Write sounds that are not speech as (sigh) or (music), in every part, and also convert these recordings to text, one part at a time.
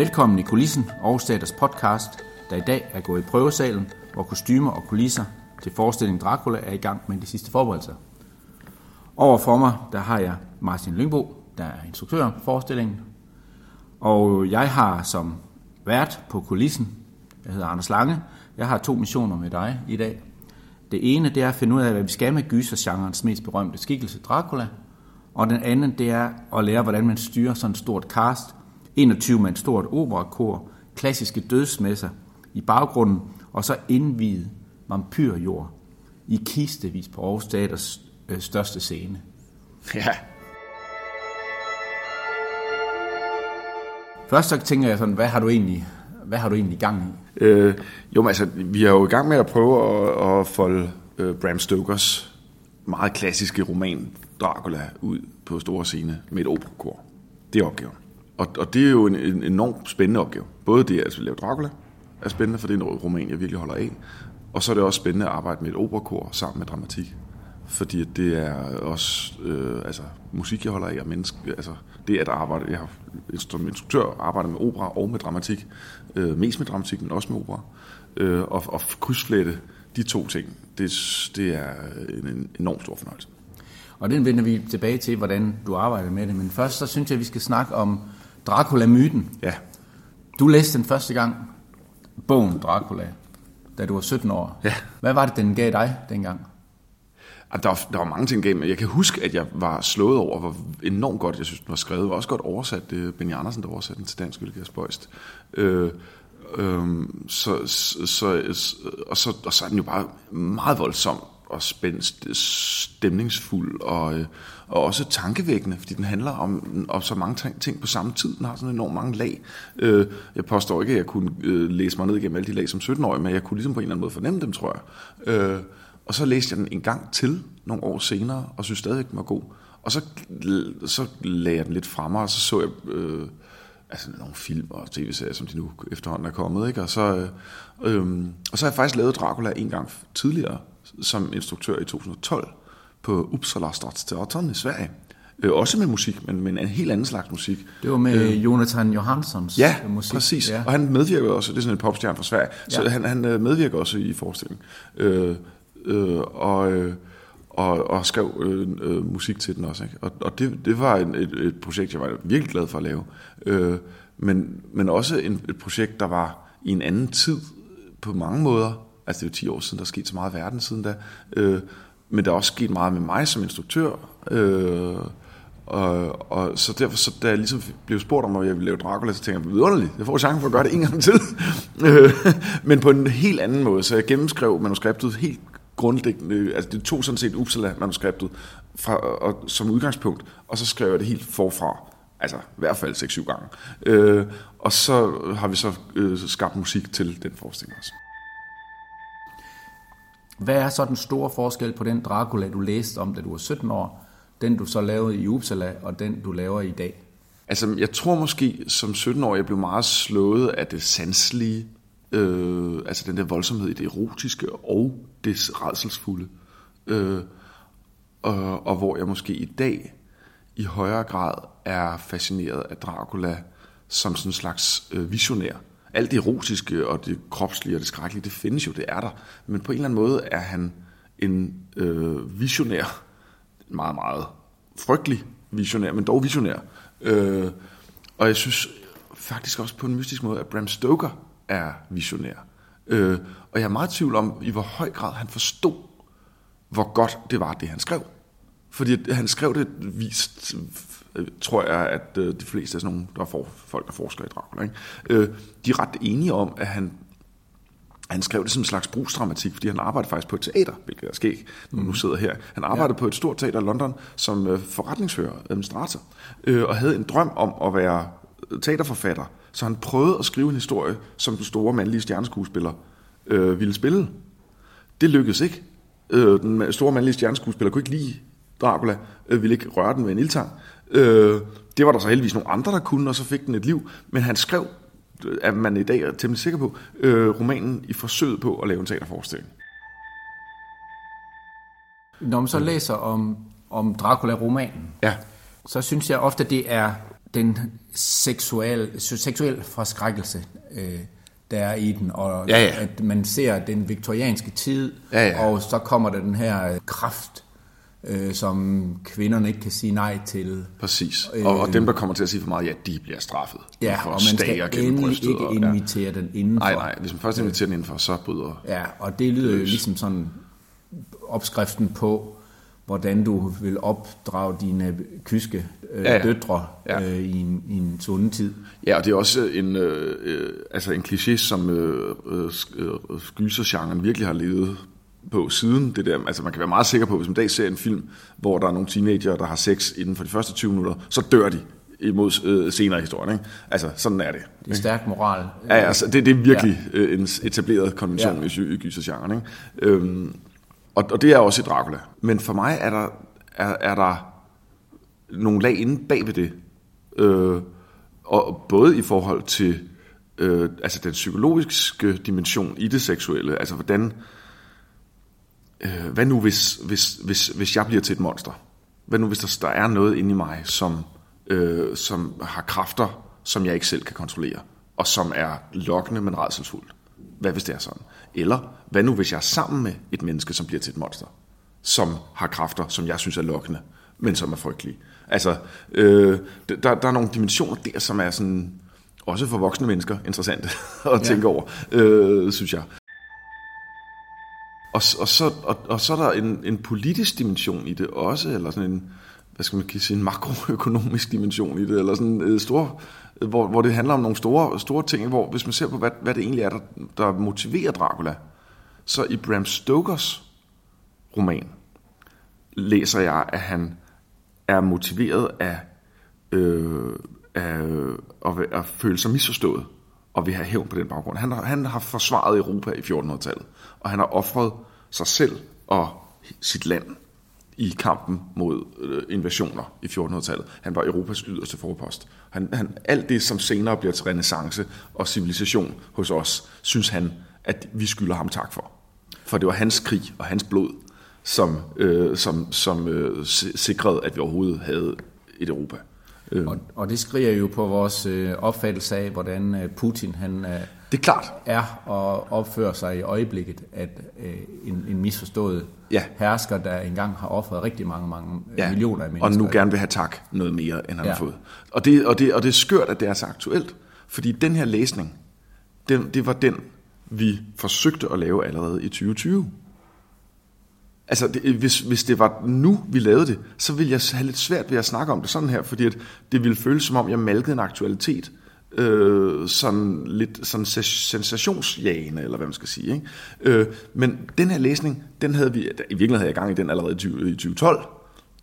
Velkommen i kulissen, Aarhus Teaters podcast, der i dag er gået i prøvesalen, hvor kostymer og kulisser til forestillingen Dracula er i gang med de sidste forberedelser. Overfor mig, der har jeg Martin Lyngbo, der er instruktør på forestillingen. Og jeg har som vært på kulissen, jeg hedder Anders Lange, jeg har to missioner med dig i dag. Det ene, det er at finde ud af, hvad vi skal med gysergenrens mest berømte skikkelse, Dracula. Og den anden, det er at lære, hvordan man styrer sådan et stort cast, 21 med et stort operakor, klassiske dødsmesser i baggrunden, og så indvidet vampyrjord i kistevis på Aarhus Teaters øh, største scene. Ja, Først så tænker jeg sådan, hvad har du egentlig, hvad har du egentlig gang i? øh, jo, men altså, vi er jo i gang med at prøve at, at folde øh, Bram Stokers meget klassiske roman Dracula ud på store scene med et operakor. Det er opgaven. Og, og det er jo en, en enormt spændende opgave. Både det at lave Dracula er spændende, for det er en roman, jeg virkelig holder af. Og så er det også spændende at arbejde med et operakor sammen med dramatik. Fordi det er også øh, altså, musik, jeg holder af, og menneske, altså, det at arbejde, jeg har som instruktør arbejdet med opera og med dramatik, øh, mest med dramatik, men også med opera, øh, og, og krydsflette de to ting, det, det er en, en enorm stor fornøjelse. Og den vender vi tilbage til, hvordan du arbejder med det. Men først så synes jeg, at vi skal snakke om Dracula-myten. Ja, Du læste den første gang, bogen Dracula, da du var 17 år. Ja. Hvad var det, den gav dig dengang? Og der var, der var mange ting gennem. Jeg kan huske, at jeg var slået over, hvor enormt godt, jeg synes, den var skrevet. Det var også godt oversat. Det Benny Andersen, der oversatte den til dansk, hvilket er spøjst. Øh, øh, så, så, så, og, så, og så er den jo bare meget voldsom og spændst, stemningsfuld og, øh, og også tankevækkende, fordi den handler om, om så mange ting, ting på samme tid. Den har sådan enormt mange lag. Øh, jeg påstår ikke, at jeg kunne øh, læse mig ned igennem alle de lag som 17-årig, men jeg kunne ligesom på en eller anden måde fornemme dem, tror jeg. Øh, og så læste jeg den en gang til, nogle år senere, og synes stadigvæk, den var god. Og så, så lagde jeg den lidt fremme, og så så jeg øh, altså nogle film og tv-serier, som de nu efterhånden er kommet. Ikke? Og, så, øh, øh, og så har jeg faktisk lavet Dracula en gang tidligere, som instruktør i 2012, på Uppsala Stadsteatern i Sverige. Øh, også med musik, men med en helt anden slags musik. Det var med øh, Jonathan Johanssons Ja, musik. præcis. Ja. Ja. Og han medvirker også, det er sådan en popstjerne fra Sverige, ja. så han, han øh, medvirker også i forestillingen. Øh, øh, og, øh, og, og skrev øh, øh, musik til den også. Ikke? Og, og det, det var en, et, et projekt, jeg var virkelig glad for at lave. Øh, men, men også en, et projekt, der var i en anden tid på mange måder. Altså det er jo 10 år siden, der er sket så meget i verden siden da. Øh, men der er også sket meget med mig som instruktør. Øh, og, og så derfor, så da jeg ligesom blev spurgt om, at jeg ville lave Dracula, så tænkte jeg, vidunderligt, jeg får chancen for at gøre det en gang til. (laughs) Øh, men på en helt anden måde, så jeg gennemskrev manuskriptet helt grundlæggende, altså det tog sådan set Uppsala-manuskriptet fra, og, som udgangspunkt, og så skrev jeg det helt forfra, altså i hvert fald 6-7 gange. Øh, og så har vi så øh, skabt musik til den forestilling også. Hvad er så den store forskel på den Dracula, du læste om, da du var 17 år, den du så lavede i Uppsala, og den du laver i dag? Altså, jeg tror måske som 17-årig, jeg blev meget slået af det sanslige, øh, altså den der voldsomhed i det erotiske og det redselsfulde. Øh, og, og hvor jeg måske i dag i højere grad er fascineret af Dracula som sådan en slags øh, visionær. Alt det erotiske og det kropslige og det skrækkelige, det findes jo, det er der. Men på en eller anden måde er han en øh, visionær, meget, meget frygtelig visionær, men dog visionær. Øh, og jeg synes faktisk også på en mystisk måde, at Bram Stoker er visionær. Øh, og jeg er meget i tvivl om, i hvor høj grad han forstod, hvor godt det var, det han skrev. Fordi han skrev det vist, tror jeg, at øh, de fleste af sådan nogle, der får, folk, der forsker i Dracula, ikke? Øh, de er ret enige om, at han han skrev det som en slags brugsdramatik, fordi han arbejdede faktisk på et teater, hvilket er skæg, når man nu sidder her. Han arbejdede ja. på et stort teater i London som øh, forretningsfører, administrator, øh, og havde en drøm om at være teaterforfatter. Så han prøvede at skrive en historie, som den store mandlige stjerneskuespiller øh, ville spille. Det lykkedes ikke. Øh, den store mandlige stjerneskuespiller kunne ikke lide Dracula, øh, ville ikke røre den med en ildtang. Øh, det var der så heldigvis nogle andre, der kunne, og så fik den et liv. Men han skrev er man i dag er temmelig sikker på, øh, romanen i forsøget på at lave en teaterforestilling. Når man så læser om, om Dracula-romanen, Ja. så synes jeg ofte, det er den seksuelle, seksuel forskrækkelse, øh, der er i den, og Ja, ja. at man ser den viktorianske tid, Ja, ja. og så kommer der den her øh, kraft, øh, som kvinderne ikke kan sige nej til. Præcis. Og, og dem, der kommer til at sige for meget, ja, de bliver straffet. Øh. Ja, og man skal endelig ikke og- ja. invitere den indenfor. Nej, nej. Hvis man først inviterer den indenfor, så bryder... Ja, og det lyder jo ligesom sådan opskriften på, hvordan du vil opdrage dine kyske øh, Ja, ja, ja. døtre Ja. øh, i, en, i en svunden tid. Ja, og det er også en, øh, øh, altså en kliché, som øh, øh, øh, gysergenren virkelig har levet på siden. Det der, altså man kan være meget sikker på, hvis man i dag ser en film, hvor der er nogle teenager, der har sex inden for de første 20 minutter, så dør de imod øh, senere i historien. Ikke? Altså, sådan er det. Det er stærk moral. Ja, altså, det, det er virkelig ja. øh, en etableret konvention Ja. i, i gysergenren. Ikke? Øhm, og, og det er også i Dracula. Men for mig er der, er, er der nogle lag inde bag ved det. Øh, og både i forhold til øh, altså den psykologiske dimension i det seksuelle. Altså hvordan... Øh, hvad nu hvis, hvis, hvis, hvis jeg bliver til et monster? Hvad nu hvis der, der er noget inde i mig, som, øh, som har kræfter, som jeg ikke selv kan kontrollere, og som er lokkende, men redselsfuldt? Hvad hvis det er sådan? Eller hvad nu hvis jeg er sammen med et menneske, som bliver til et monster, som har kræfter, som jeg synes er lokkende, men som er frygtelige? Altså, øh, der, der er nogle dimensioner der, som er sådan, også for voksne mennesker interessante (laughs) at tænke over, øh, synes jeg. Og, og, så, og, og så er der en, en politisk dimension i det også, eller sådan en, hvad skal man sige, en makroøkonomisk dimension i det, eller sådan øh, en stor, øh, hvor, hvor det handler om nogle store, store ting, hvor hvis man ser på, hvad, hvad det egentlig er, der, der motiverer Dracula, så i Bram Stokers roman læser jeg, at han er motiveret af, øh, af at, at føle sig misforstået og vil have hævn på den baggrund. Han har, han har forsvaret Europa i 1400-tallet, og han har offret sig selv og sit land i kampen mod øh, invasioner i 1400-tallet. Han var Europas yderste forpost. Han, han, alt det, som senere bliver til renaissance og civilisation hos os, synes han, at vi skylder ham tak for. For det var hans krig og hans blod, som, øh, som, som øh, sikrede, at vi overhovedet havde et Europa. Øh. Og, og det skriger jo på vores øh, opfattelse af, hvordan øh, Putin han øh, det er klart. er og opfører sig i øjeblikket, at øh, en, en misforstået Ja. hersker, der engang har offret rigtig mange, mange øh, ja, millioner af og mennesker. nu gerne vil have tak noget mere, end han Ja. har fået. Og det, og, det, og det er skørt, at det er så aktuelt, fordi den her læsning, den, det var den, vi forsøgte at lave allerede i 2020. Altså, det, hvis, hvis det var nu, vi lavede det, så ville jeg have lidt svært ved at snakke om det sådan her, fordi at det ville føles som om, jeg malkede en aktualitet, øh, sådan lidt sådan sensationsjagende, eller hvad man skal sige. Ikke? Øh, men den her læsning, den havde vi, i virkeligheden havde jeg gang i den allerede i 20, i 2012.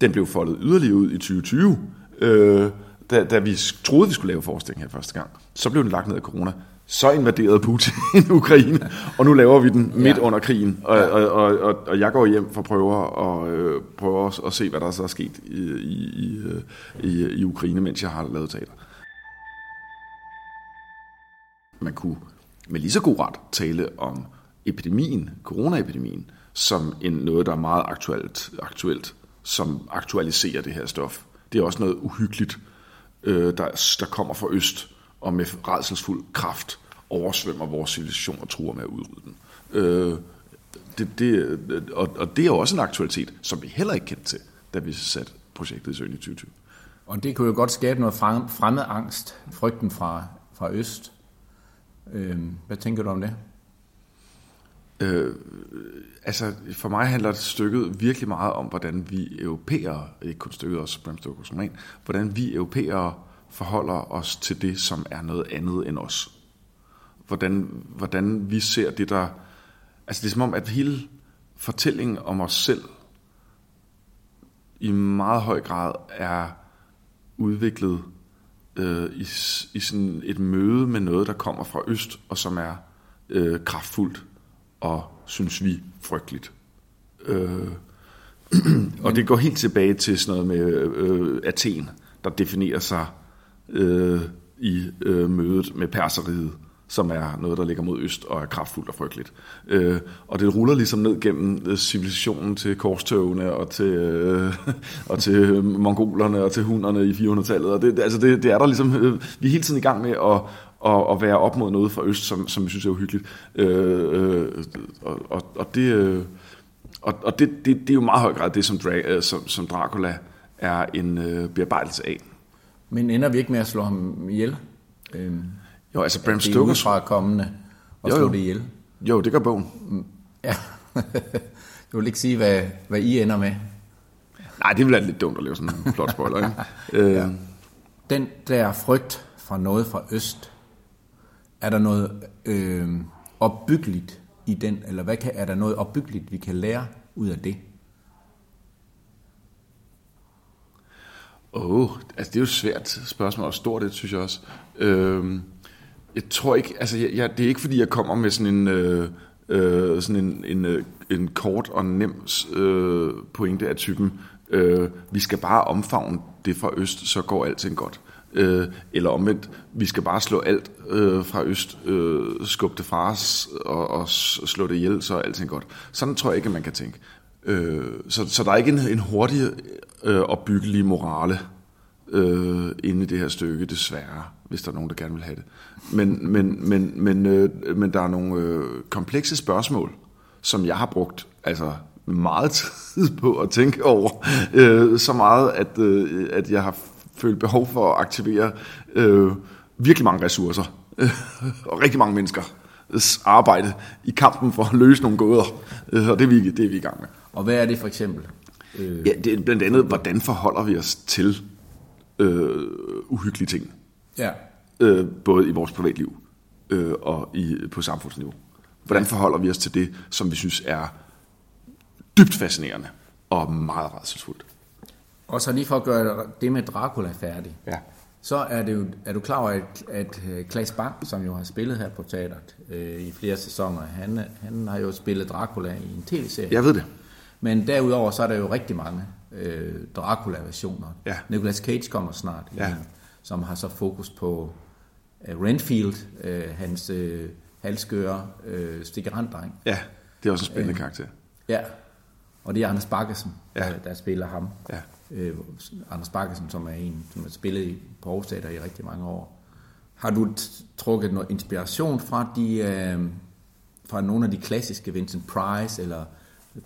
Den blev foldet yderligere ud i 2020, øh, da, da vi troede, vi skulle lave forestilling her første gang. Så blev den lagt ned af corona. Så invaderede Putin (laughs) Ukraine, og nu laver vi den midt Ja. under krigen. Og, og, og, og, og jeg går hjem for at prøve at, øh, prøve at, se, hvad der så er sket i, i, i, øh, i, i Ukraine, mens jeg har lavet teater. Man kunne med lige så god ret tale om epidemien, coronaepidemien, som en noget, der er meget aktuelt, aktuelt som aktualiserer det her stof. Det er også noget uhyggeligt, øh, der, der kommer fra øst, og med redselsfuld kraft oversvømmer vores civilisation og truer med at udrydde den. Øh, det, det, øh, og, og det er jo også en aktualitet, som vi heller ikke kendte til, da vi satte projektet i søen i 2020. Og det kunne jo godt skabe noget fremmed angst, frygten fra, fra øst. Øh, hvad tænker du om det? Øh, altså, for mig handler stykket virkelig meget om, hvordan vi europæere, ikke kun stykket også Bram Stokers roman, hvordan vi europæere forholder os til det, som er noget andet end os. Hvordan, hvordan vi ser det, der... Altså, det er som om, at hele fortællingen om os selv i meget høj grad er udviklet øh, i, i sådan et møde med noget, der kommer fra øst, og som er øh, kraftfuldt og, synes vi, frygteligt. Øh, (clears throat) og det går helt tilbage til sådan noget med øh, Athen, der definerer sig øh, i øh, mødet med perseriet som er noget, der ligger mod øst og er kraftfuldt og frygteligt. Øh, og det ruller ligesom ned gennem øh, civilisationen til korstøvene og til, øh, (laughs) og til øh, mongolerne og til hunderne i 400-tallet. Og det, altså det, det er der ligesom, øh, vi er hele tiden i gang med at, at, at være op mod noget fra øst, som, som vi synes er uhyggeligt. Øh, øh, og, og, og det... Øh, og, og det, det, det er jo meget høj grad det, som, Dra- øh, som, som Dracula er en øh, bearbejdelse af. Men ender vi ikke med at slå ham ihjel? Øhm, jo, altså Bram Stoker... Stokers... fra kommende og jo, slå jo. det ihjel. Jo, det gør bogen. Ja. (laughs) du vil ikke sige, hvad, hvad I ender med. Nej, det vil være lidt dumt at lave sådan en flot spoiler, ikke? (laughs) øh, ja. Den der frygt fra noget fra øst, er der noget øh, opbyggeligt i den, eller hvad kan, er der noget opbyggeligt, vi kan lære ud af det? Åh, oh, altså det er jo et svært spørgsmål, og stort det, synes jeg også. Øh, jeg tror ikke, altså jeg, jeg, det er ikke fordi, jeg kommer med sådan en, øh, øh, sådan en, en, øh, en kort og nem øh, pointe af typen, øh, vi skal bare omfavne det fra øst, så går alting godt. Øh, eller omvendt, vi skal bare slå alt øh, fra øst, øh, skubbe det fra os og, og slå det ihjel, så er alting godt. Sådan tror jeg ikke, man kan tænke. Øh, så, så der er ikke en, en hurtig øh, opbyggelig morale øh, inde i det her stykke, desværre, hvis der er nogen, der gerne vil have det. Men, men, men, men, øh, men der er nogle øh, komplekse spørgsmål, som jeg har brugt altså meget (laughs) tid på at tænke over. Øh, så meget, at, øh, at jeg har følt behov for at aktivere øh, virkelig mange ressourcer øh, (laughs) og rigtig mange mennesker arbejde i kampen for at løse nogle gåder. Øh, og det er, vi, det er vi i gang med. Og hvad er det for eksempel? Øh... Ja, det er blandt andet, hvordan forholder vi os til øh, uhyggelige ting? Ja. Øh, både i vores privatliv øh, og i, på samfundsniveau. Hvordan forholder vi os til det, som vi synes er dybt fascinerende og meget rædselsfuldt? Og så lige for at gøre det med Dracula færdig. Ja. Så er, det jo, er du klar over, at, at Klaas Bang, som jo har spillet her på teateret øh, i flere sæsoner, han, han har jo spillet Dracula i en tv-serie. Jeg ved det. Men derudover så er der jo rigtig mange øh, Dracula-versioner. Ja. Nicolas Cage kommer snart, ja. en, som har så fokus på øh, Renfield, øh, hans øh, halskøre øh, stikkeranddreng. Ja, det er også en spændende øh, karakter. Ja, og det er Anders Bakkesen, ja. der, der spiller ham. Ja. Øh, Anders Bakkesen, som er en, som har spillet i, på Aarhus i rigtig mange år. Har du trukket noget inspiration fra de øh, fra nogle af de klassiske Vincent Price eller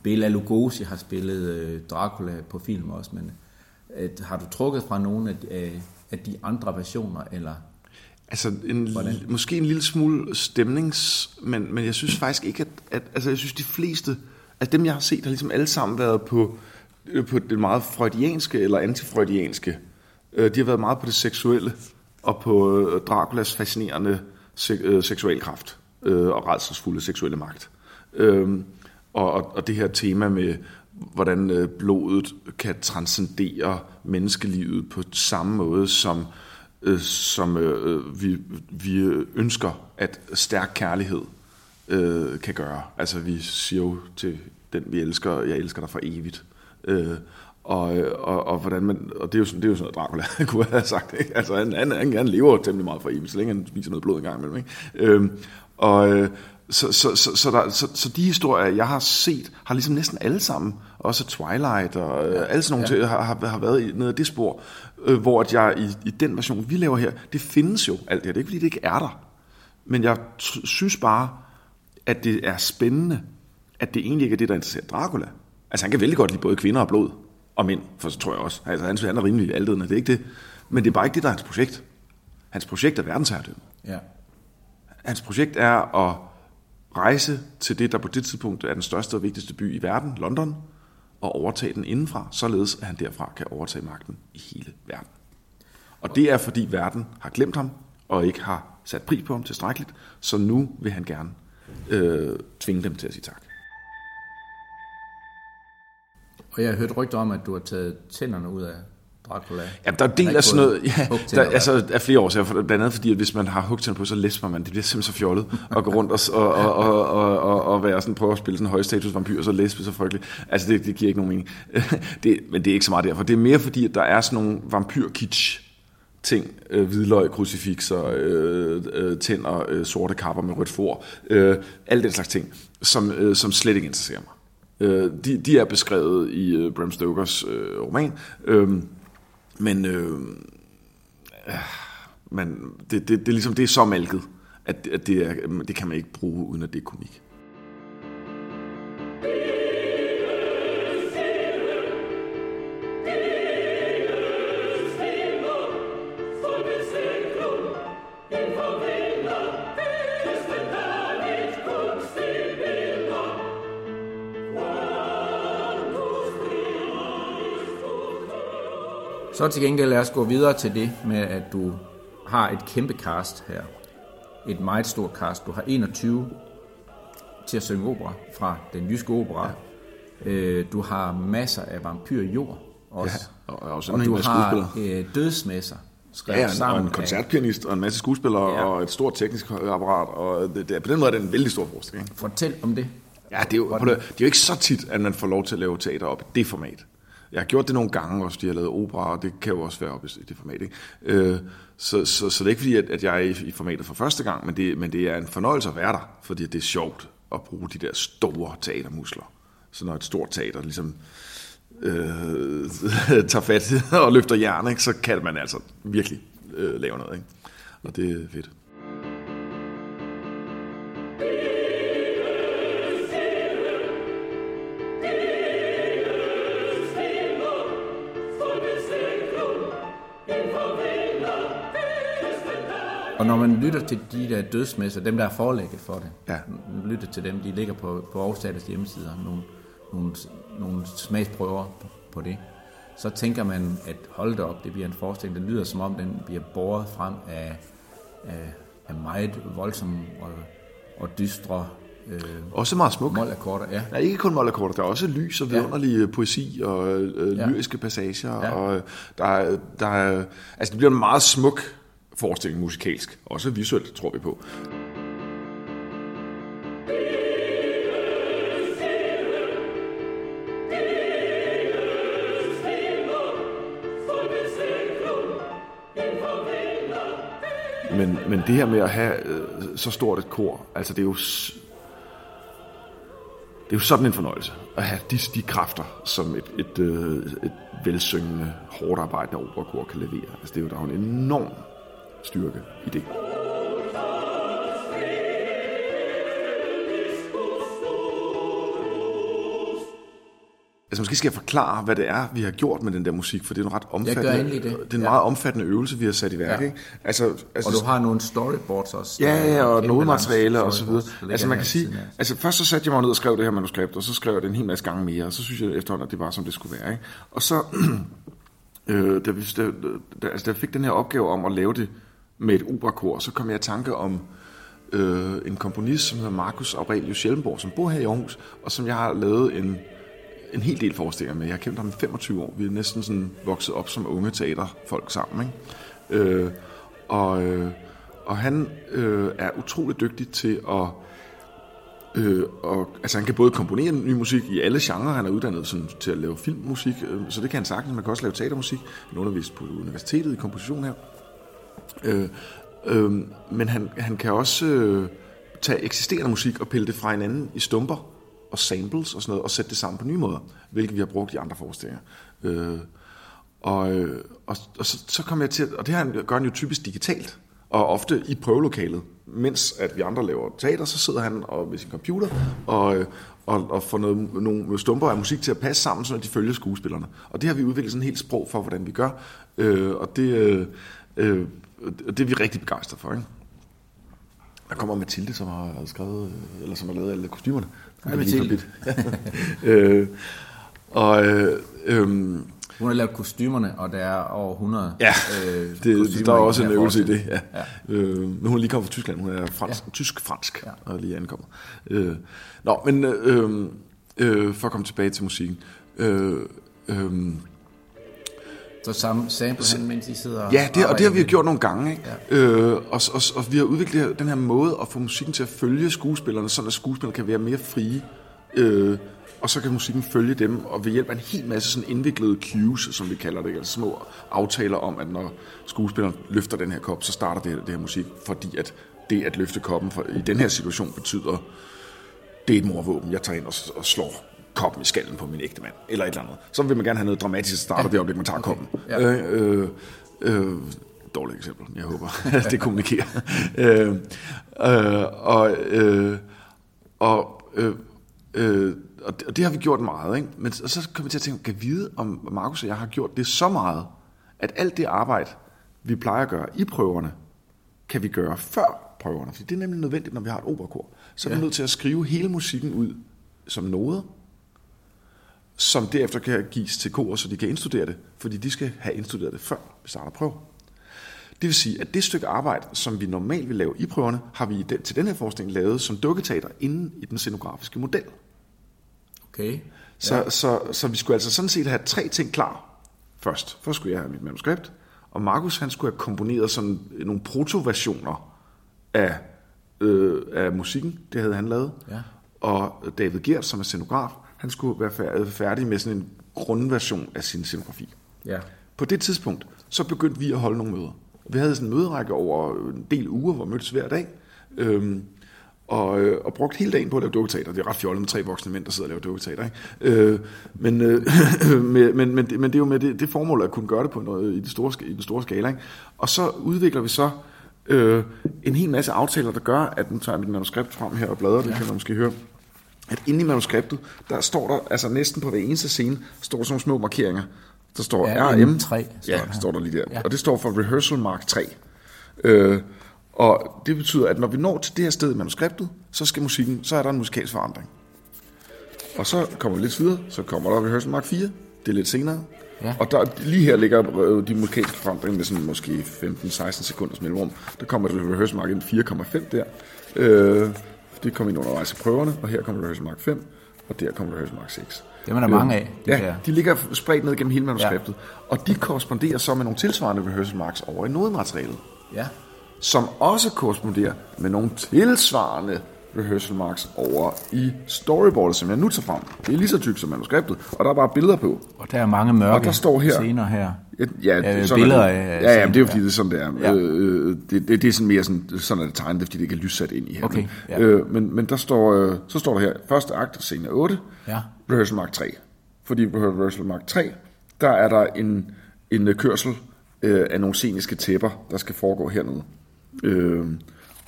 Bela Lugosi har spillet øh, Dracula på film også, men øh, har du trukket fra nogle af, af, af de andre versioner eller Altså, en, måske en lille smule stemnings, men, men jeg synes faktisk ikke, at, at altså, jeg synes de fleste, altså dem jeg har set, har ligesom alle sammen været på, på det meget freudianske eller antifreudianske. De har været meget på det seksuelle og på Draculas fascinerende seksualkraft og redselsfulde seksuelle magt. Og, og det her tema med, hvordan øh, blodet kan transcendere menneskelivet på samme måde, som, øh, som øh, vi, vi ønsker, at stærk kærlighed kan gøre. Altså vi siger jo til den, vi elsker, jeg elsker dig for evigt. Øh, og, og, og, hvordan man, og det er jo sådan, det er jo sådan noget, Dracula (laughs) kunne have sagt. Ikke? Altså, han, han, han, han lever temmelig meget for evigt, så længe han spiser noget blod en gang imellem. Ikke? Øhm, og, så, så, så, så, der, så, så de historier, jeg har set, har ligesom næsten alle sammen, også Twilight og ja, alle sådan nogle ja. har, har, har været nede af det spor, øh, hvor at jeg i, i den version, vi laver her, det findes jo alt det her. Det er ikke, fordi det ikke er der. Men jeg synes bare, at det er spændende, at det egentlig ikke er det, der interesserer Dracula. Altså han kan vældig godt lide både kvinder og blod, og mænd, for så tror jeg også. Altså han, han er rimelig altidende, det er ikke det. Men det er bare ikke det, der er hans projekt. Hans projekt er verdensherredømme. Ja. Hans projekt er at rejse til det, der på det tidspunkt er den største og vigtigste by i verden, London, og overtage den indenfra, således at han derfra kan overtage magten i hele verden. Og det er, fordi verden har glemt ham, og ikke har sat pris på ham tilstrækkeligt, så nu vil han gerne øh, tvinge dem til at sige tak. Og jeg har hørt rygter om, at du har taget tænderne ud af Dracula. Ja, der er del af sådan noget, ja, der, altså af flere år, blandt andet fordi, at hvis man har hugtænder på, så læser man, det bliver simpelthen så fjollet at gå rundt og, og, og, og, og, og, og være sådan, prøve at spille sådan en højstatus vampyr, og så læse så frygteligt. Altså det, det giver ikke nogen mening. (laughs) Det, men det er ikke så meget derfor. Det er mere fordi, at der er sådan nogle vampyr-kitsch ting, øh, hvidløg, krucifixer, øh, øh, tænder, øh, sorte kapper med rødt for, øh, alle den slags ting, som, øh, som slet ikke interesserer mig. Øh, de, de er beskrevet i øh, Bram Stokers øh, roman, øh, men, øh, øh, men det, det, det, er ligesom, det er så malket, at, at det, er, det kan man ikke bruge, uden at det er komik. Så til gengæld lad os gå videre til det med, at du har et kæmpe cast her. Et meget stort cast. Du har 21 til at synge opera fra den jyske opera. Ja. Øh, du har masser af vampyrjord også. Ja, og også og en du har øh, dødsmesser skrevet Ja, og sammen. en af- koncertpianist og en masse skuespillere Ja. og et stort teknisk apparat. Og det, det, på den måde er det en vældig stor forestilling. Fortæl om det. Ja, det er, jo, det, det er jo ikke så tit, at man får lov til at lave teater op i det format. Jeg har gjort det nogle gange også, fordi jeg har lavet opera, og det kan jo også være op i det format. Ikke? Øh, så, så, så det er ikke fordi, at, at jeg er i, i formatet for første gang, men det, men det er en fornøjelse at være der, fordi det er sjovt at bruge de der store teatermuskler. Så når et stort teater ligesom øh, (laughs) tager fat (laughs) og løfter jern, ikke, så kan man altså virkelig øh, lave noget. Ikke? Og det er fedt. Og når man lytter til de der dødsmesser, dem der er forlægget for det, Ja. lytter til dem, de ligger på, på Aarhus Teaters hjemmesider, nogle, nogle, nogle smagsprøver på, på det, så tænker man, at hold da op, det bliver en forestilling, der lyder som om, den bliver båret frem af, af, af meget voldsomme og, og dystre øh, Også meget smuk. målakkorder. Ja. Ja, ikke kun målakkorder, der er også lys og vidunderlig ja. poesi og øh, Ja. lyriske passager. Ja. Ja. Og øh, der er, der er, altså det bliver en meget smuk forestilling musikalsk. Også visuelt, tror vi på. Men, men det her med at have øh, så stort et kor, altså det er jo s- det er jo sådan en fornøjelse at have de, de kræfter, som et, et, øh, et velsyngende, hårdt arbejdende operakor kan levere. Altså det er jo, der er jo en enorm styrke i det. Altså måske skal jeg forklare, hvad det er, vi har gjort med den der musik, for det er en ret omfattende, endelig det. det er en Ja. meget omfattende øvelse, vi har sat i værk. Ja. Ikke? Altså, altså, Og du har nogle storyboards også. Ja, ja, og nodemateriale og så videre. Altså man kan sige, af. altså først så satte jeg mig ned og skrev det her manuskript, og så skrev jeg det en hel masse gange mere, og så synes jeg efterhånden, at det var, som det skulle være. Ikke? Og så, (clears throat) øh, da, vi, da, da, altså, da jeg fik den her opgave om at lave det med et operakor, så kom jeg i tanke om øh, en komponist, som hedder Markus Aurelius Schellenborg, som bor her i Aarhus, og som jeg har lavet en, en hel del forestillinger med. Jeg har kendt ham i 25 år. Vi er næsten sådan vokset op som unge teaterfolk sammen. Ikke? Øh, og, øh, og han øh, er utrolig dygtig til at Øh, og, altså han kan både komponere ny musik i alle genrer, han er uddannet sådan, til at lave filmmusik, øh, så det kan han sagtens. Man kan også lave teatermusik. Han undervist på universitetet i komposition her. Øh, øh, men han, han kan også øh, tage eksisterende musik og pille det fra hinanden i stumper og samples og sådan noget, og sætte det sammen på nye måder, hvilket vi har brugt i andre forestillinger. Øh, og, øh, og, og så, så kom jeg til, at- og det her gør han jo typisk digitalt, og ofte i prøvelokalet, mens at vi andre laver teater, så sidder han og, med sin computer og, øh, og, og får noget, nogle stumper af musik til at passe sammen, så de følger skuespillerne. Og det har vi udviklet sådan et helt sprog for, hvordan vi gør, øh, og det, øh, øh øh, det er vi rigtig begejstrede for. Ikke? Der kommer Mathilde, som har skrevet, øh, eller som har lavet alle kostymerne. Hej, Mathilde. (laughs) øh, og øh, øh, Hun har lavet kostymerne, og der er over 100 Ja, øh, det, der er også en øvelse i det. Ja. Ja. Øh, nu er hun lige kommet fra Tyskland. Hun er fransk, ja. tysk-fransk Ja. og lige ankommet. Øh, nå, men øh, øh, for at komme tilbage til musikken. Øh, øh, Så sam, sample han, mens I sidder ja, det, og det har vi arbejder gjort nogle gange. Ikke? Ja. Øh, og, og, og vi har udviklet den her måde at få musikken til at følge skuespillerne, så at skuespillerne kan være mere frie Øh, og så kan musikken følge dem, og ved hjælp af en hel masse sådan indviklede cues, som vi kalder det, altså små aftaler om, at når skuespilleren løfter den her kop, så starter det her, det her musik, fordi at det at løfte koppen for, i den her situation betyder, det er et morvåben, jeg tager ind og, og slår koppen i skallen på min ægte mand, eller et eller andet. Så vil man gerne have noget dramatisk, starter ja. det øjeblik, man tager okay. koppen. Ja. Øh, øh, øh, dårligt eksempel, jeg håber, (laughs) det kommunikerer. øh, øh, og øh, og øh, øh, og det, og det har vi gjort meget, ikke? Men og så kommer vi til at tænke, kan vide, om Markus og jeg har gjort det så meget, at alt det arbejde, vi plejer at gøre i prøverne, kan vi gøre før prøverne. Fordi det er nemlig nødvendigt, når vi har et operakor. Så er vi nødt til at skrive hele musikken ud som noder, som derefter kan gives til kor, så de kan indstudere det, fordi de skal have indstuderet det, før vi starter prøver. Det vil sige, at det stykke arbejde, som vi normalt vil lave i prøverne, har vi til den her forskning lavet som dukketeater inden i den scenografiske model. Okay. Så, ja. så, så, så vi skulle altså sådan set have tre ting klar først. Først skulle jeg have mit manuskript, og Markus han skulle have komponeret sådan nogle protoversioner af, øh, af musikken, det havde han lavet. Ja. Og David Gert, som er scenograf, han skulle være færdig med sådan en grundversion af sin scenografi. Ja. På det tidspunkt, så begyndte vi at holde nogle møder. Vi havde sådan en møderække over en del uger, hvor vi mødtes hver dag. Øhm, og, øh, og brugt hele dagen på at lave dukketeater. Det er ret fjollet med tre voksne mænd, der sidder og laver dukketeater. Ikke? Øh, men, øh, (laughs) men, men, men, men det er jo med det, det formål at kunne gøre det på noget i, det store, i den store skala. Ikke? Og så udvikler vi så øh, en hel masse aftaler, der gør, at nu tager jeg mit manuskript frem her og bladrer, ja. det kan man måske høre at inde i manuskriptet, der står der, altså næsten på hver eneste scene, står der sådan nogle små markeringer. Der står ja, RM. 3 ja, der. står der lige der. Ja. Og det står for Rehearsal Mark 3. Øh, og det betyder, at når vi når til det her sted i manuskriptet, så skal musikken, så er der en musikalsk forandring. Og så kommer vi lidt videre, så kommer der Rehearsal Mark 4. Det er lidt senere. Ja. Og der, lige her ligger øh, de musikalske forandringer med sådan måske 15-16 sekunders mellemrum. Der kommer det Rehearsal Mark 4,5 der. Øh, det kom ind undervejs i prøverne, og her kommer Rehearsal Mark 5, og der kommer Rehearsal Mark 6. Det er der mange af. De ja, der. de ligger spredt ned gennem hele manuskriptet. Ja. Og de korresponderer så med nogle tilsvarende rehearsal marks over i nodematerialet. Ja. Som også korresponderer med nogle tilsvarende rehearsal marks over i storyboardet, som jeg nu tager frem. Det er lige så tykt som manuskriptet, og der er bare billeder på. Og der er mange mørke og der står her, scener her. Ja, ja det, sådan billeder af Ja, ja, men det er jo fordi, det er sådan, det er. Ja. Øh, det, det, det, er sådan mere sådan, sådan er det tegnet, fordi det ikke er lyssat ind i her. Okay, ja. øh, men, men der står, øh, så står der her, første akt, scene 8, ja. rehearsal mark 3. Fordi på rehearsal mark 3, der er der en, en kørsel øh, af nogle sceniske tæpper, der skal foregå hernede. Øh,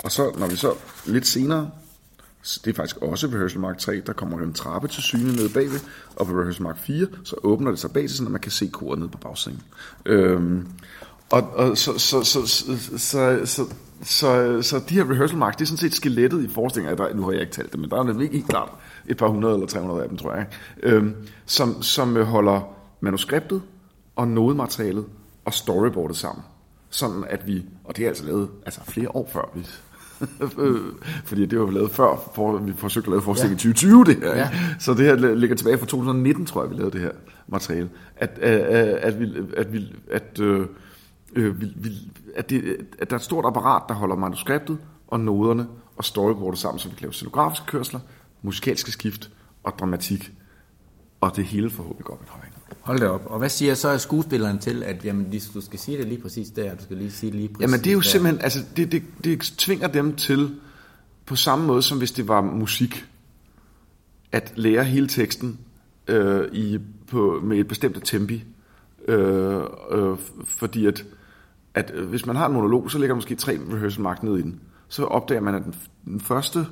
og så, når vi så lidt senere det er faktisk også ved Rehearsal Mark 3, der kommer en trappe til syne nede bagved, og ved Rehearsal Mark 4, så åbner det sig bag til, så man kan se koret nede på bagsiden. Øhm, og, og så, så, så, så, så, så, så, så de her rehearsal marks, det er sådan set skelettet i forestillingen, der, nu har jeg ikke talt det, men der er nemlig ikke helt klart et par hundrede eller 300 af dem, tror jeg, øhm, som, som øh, holder manuskriptet og nodematerialet og storyboardet sammen. Sådan at vi, og det er altså lavet altså flere år før vi fordi det var lavet før, for, vi forsøgte at lave forestilling ja. i 2020 det her. Ja. Så det her ligger tilbage fra 2019, tror jeg, vi lavede det her materiale. At, at, at, vi, at, vi, at, øh, øh, vi, vi, at, det, at der er et stort apparat, der holder manuskriptet og noderne og storyboardet sammen, så vi kan lave scenografiske kørsler, musikalske skift og dramatik. Og det hele forhåbentlig går med højden. Hold da op. Og hvad siger så skuespilleren til, at jamen, du skal sige det lige præcis der, du skal lige sige det lige præcis Jamen det er jo der. simpelthen, altså det, det, det tvinger dem til, på samme måde som hvis det var musik, at lære hele teksten øh, i, på, med et bestemt tempi. Øh, øh, fordi at, at øh, hvis man har en monolog, så ligger der måske tre rehearsal mark ned i den. Så opdager man, at den, den første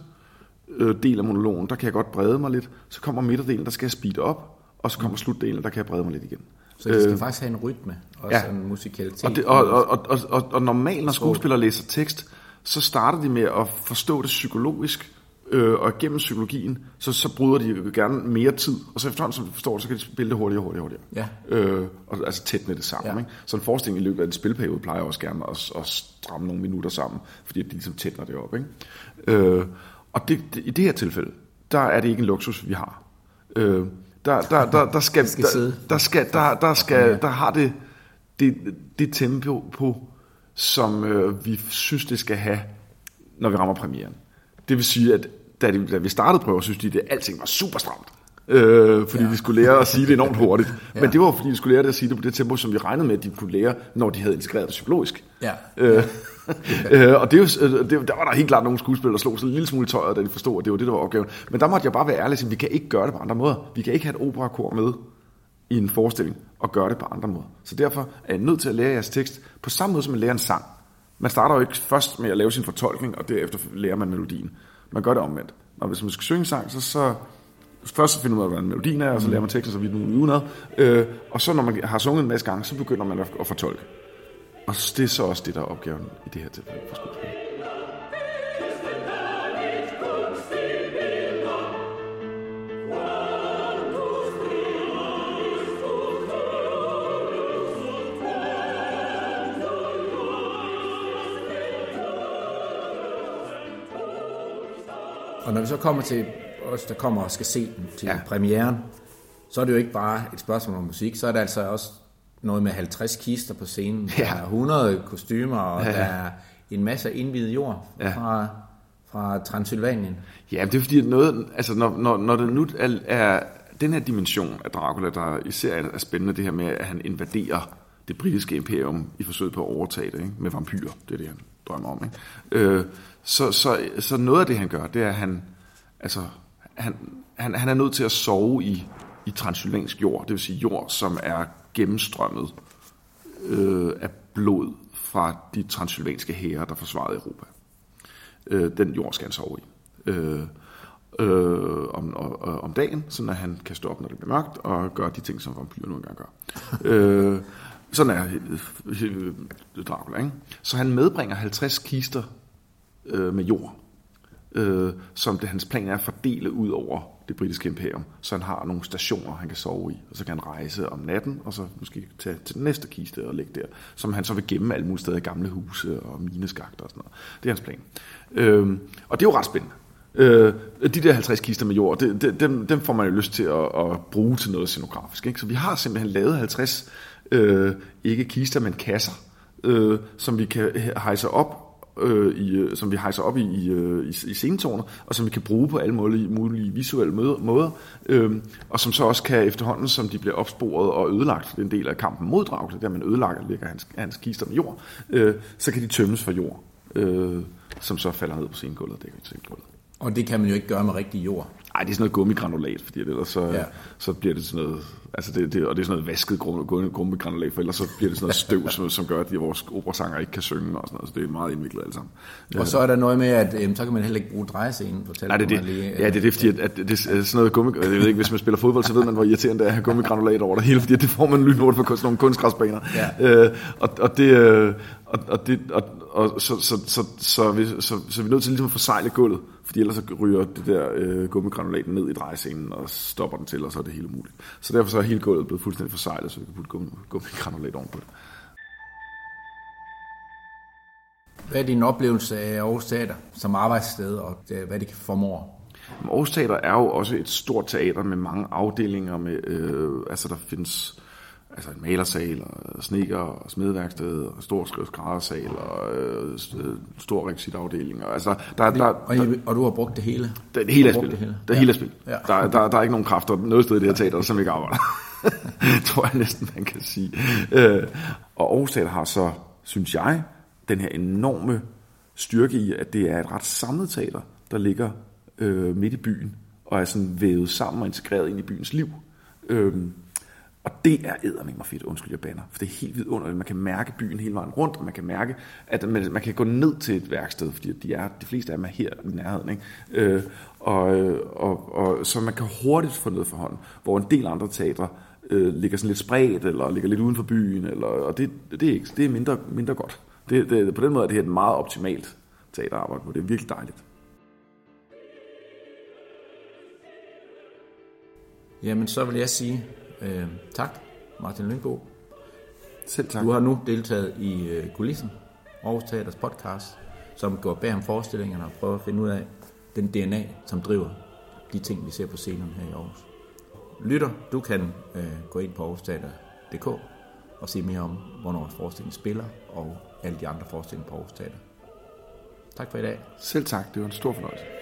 øh, del af monologen, der kan jeg godt brede mig lidt. Så kommer midterdelen, der skal jeg speede op og så kommer slutdelen, der kan jeg brede mig lidt igen. Så det skal øh, faktisk have en rytme, og ja. en musikalitet. Og, det, og, og, og, og, og, og normalt, når skuespillere læser tekst, så starter de med at forstå det psykologisk, øh, og gennem psykologien, så, så bryder de gerne mere tid, og så efterhånden, som de forstår det, så kan de spille det hurtigere, hurtigere, hurtigere. Ja. Øh, og, altså tæt med det samme. Ja. Ikke? Så en forestilling i løbet af en spilperiode plejer også gerne at, at stramme nogle minutter sammen, fordi de ligesom tætner det op. Ikke? Øh, og det, det, i det her tilfælde, der er det ikke en luksus, vi har. Øh, der, der, der, der (laughs) skal, skal der, der, skal, der, der, skal, der har det, det, det tempo på, som øh, vi synes, det skal have, når vi rammer premieren. Det vil sige, at da, vi startede prøver, synes de, at alting var super stramt. Øh, fordi ja. de skulle lære at sige det enormt hurtigt. (laughs) ja. Men det var fordi, de skulle lære det at sige det på det tempo, som vi regnede med, at de kunne lære, når de havde integreret det psykologisk. Ja. Øh, (laughs) øh, og det, er jo, det, der var der helt klart nogle skuespillere, der slog sig en lille smule i tøjet, da de forstod, at det var det, der var opgaven. Men der måtte jeg bare være ærlig og sige, vi kan ikke gøre det på andre måder. Vi kan ikke have et operakor med i en forestilling og gøre det på andre måder. Så derfor er jeg nødt til at lære jeres tekst på samme måde, som man lærer en sang. Man starter jo ikke først med at lave sin fortolkning, og derefter lærer man melodien. Man gør det omvendt. Og hvis man skal synge en sang, så, så først så finder man ud af, hvordan melodien er, og så lærer man teksten så vidt nu udenad. Øh, og så når man har sunget en masse gange, så begynder man at, at fortolke. Og det er så også det, der er opgaven i det her tilfælde for skuespillet. Og når vi så kommer til os, der kommer og skal se den til Ja. premieren, så er det jo ikke bare et spørgsmål om musik, så er det altså også noget med 50 kister på scenen, Ja. der er 100 kostymer, og Ja, der er en masse indvidet jord Ja. fra, fra Transylvanien. Ja, det er fordi, at noget, altså når, når, når det nu er, er den her dimension af Dracula, der især er, er spændende, det her med, at han invaderer det britiske imperium i forsøget på at overtage det, ikke? med vampyrer, det er det, han drømmer om. Ikke? Øh, så, så, så noget af det, han gør, det er, at han, altså, han, han, han er nødt til at sove i, i transylvansk jord, det vil sige jord, som er gennemstrømmet øh, af blod fra de transylvanske hære, der forsvarede Europa. Øh, den jord skal han sove i. Øh, øh, om, og, og, om dagen, så at han kan stå op, når det bliver mørkt, og gøre de ting, som vampyrer nu engang gør. øh, sådan er øh, øh Dracula, ikke? Så han medbringer 50 kister øh, med jord, øh, som det hans plan er at fordele ud over det britiske imperium, så han har nogle stationer, han kan sove i, og så kan han rejse om natten, og så måske tage til den næste kiste og ligge der, som han så vil gemme alle mulige steder i gamle huse og mineskakter og sådan noget. Det er hans plan. Øh, og det er jo ret spændende. Øh, de der 50 kister med jord, det, det, dem, dem får man jo lyst til at, at bruge til noget scenografisk. Ikke? Så vi har simpelthen lavet 50, øh, ikke kister, men kasser, øh, som vi kan hejse op øh, i, øh, som vi hejser op i, i, øh, i, i scenetårnet, og som vi kan bruge på alle mulige, mulige visuelle møder, måder, øh, og som så også kan efterhånden, som de bliver opsporet og ødelagt, for det er en del af kampen mod Dracula, der man ødelagt ligger hans, hans kister med jord, øh, så kan de tømmes for jord, øh, som så falder ned på scenegulvet og dækker scenegulvet. Og det kan man jo ikke gøre med rigtig jord. Ej, det er sådan noget gummigranulat, fordi ellers så, ja. Så bliver det sådan noget, altså det, det, og det er sådan noget vasket gummigranulat, for ellers så bliver det sådan noget støv, som, som gør, at de, vores operasanger ikke kan synge og sådan noget, så det er meget indviklet alt sammen. Og så er der noget med, at øhm, så kan man heller ikke bruge drejescenen, fortalte Nej, det det. lige. Ja, det er det, fordi at, at det er sådan noget gummi... Jeg ved ikke, hvis man spiller fodbold, så ved man, hvor irriterende det er at have gummigranulat over det hele, fordi det får man lynhurtigt på sådan nogle kunstgræsbaner. Ja. Øh, og, og det... Øh, og, og, det, og, og så, så, så, så, vi, så, så, vi er nødt til ligesom at forsejle gulvet, fordi ellers så ryger det der øh, gummigranulat ned i drejescenen og stopper den til, og så er det helt umuligt. Så derfor så er hele gulvet blevet fuldstændig forsejlet, så vi kan putte gummi, gummigranulat ovenpå det. Hvad er din oplevelse af Aarhus Teater som arbejdssted, og det, hvad det kan formår? Aarhus Teater er jo også et stort teater med mange afdelinger. Med, øh, altså der findes altså en malersal, og sneker, og smedværksted, og stor skræddersal, og øh, øh, stor rekvisitafdeling. Og, altså, der, der, Og, I, og du har brugt det hele? det, det hele er spil. det hele? Det hele er spil. Ja. Der, der, der er ikke nogen kræfter noget sted i det her teater, som ikke arbejder. (laughs) tror jeg næsten, man kan sige. Øh, og Aarhus Teater har så, synes jeg, den her enorme styrke i, at det er et ret samlet teater, der ligger øh, midt i byen, og er sådan vævet sammen og integreret ind i byens liv. Øhm, og det er eddermame fedt, undskyld jeg banner, for det er helt vidunderligt. Man kan mærke byen hele vejen rundt, og man kan mærke, at man, man kan gå ned til et værksted, fordi de, er, de fleste af dem er her i nærheden. Ikke? Øh, og, øh, og, og, så man kan hurtigt få noget for hånden, hvor en del andre teatre øh, ligger sådan lidt spredt, eller ligger lidt uden for byen, eller, og det, det, er, ikke, det er mindre, mindre godt. Det, det, på den måde er det her et meget optimalt teaterarbejde, hvor det er virkelig dejligt. Jamen, så vil jeg sige øh, tak, Martin Lyngbo. Selv tak. Du har nu deltaget i øh, Kulissen, Aarhus Teaters podcast, som går bag om forestillingerne og prøver at finde ud af den DNA, som driver de ting, vi ser på scenen her i Aarhus. Lytter, du kan øh, gå ind på aarhusteater.dk og se mere om, hvornår en forestilling spiller, og alle de andre forestillinger på Aarhus Teater. Tak for i dag. Selv tak, det var en stor fornøjelse.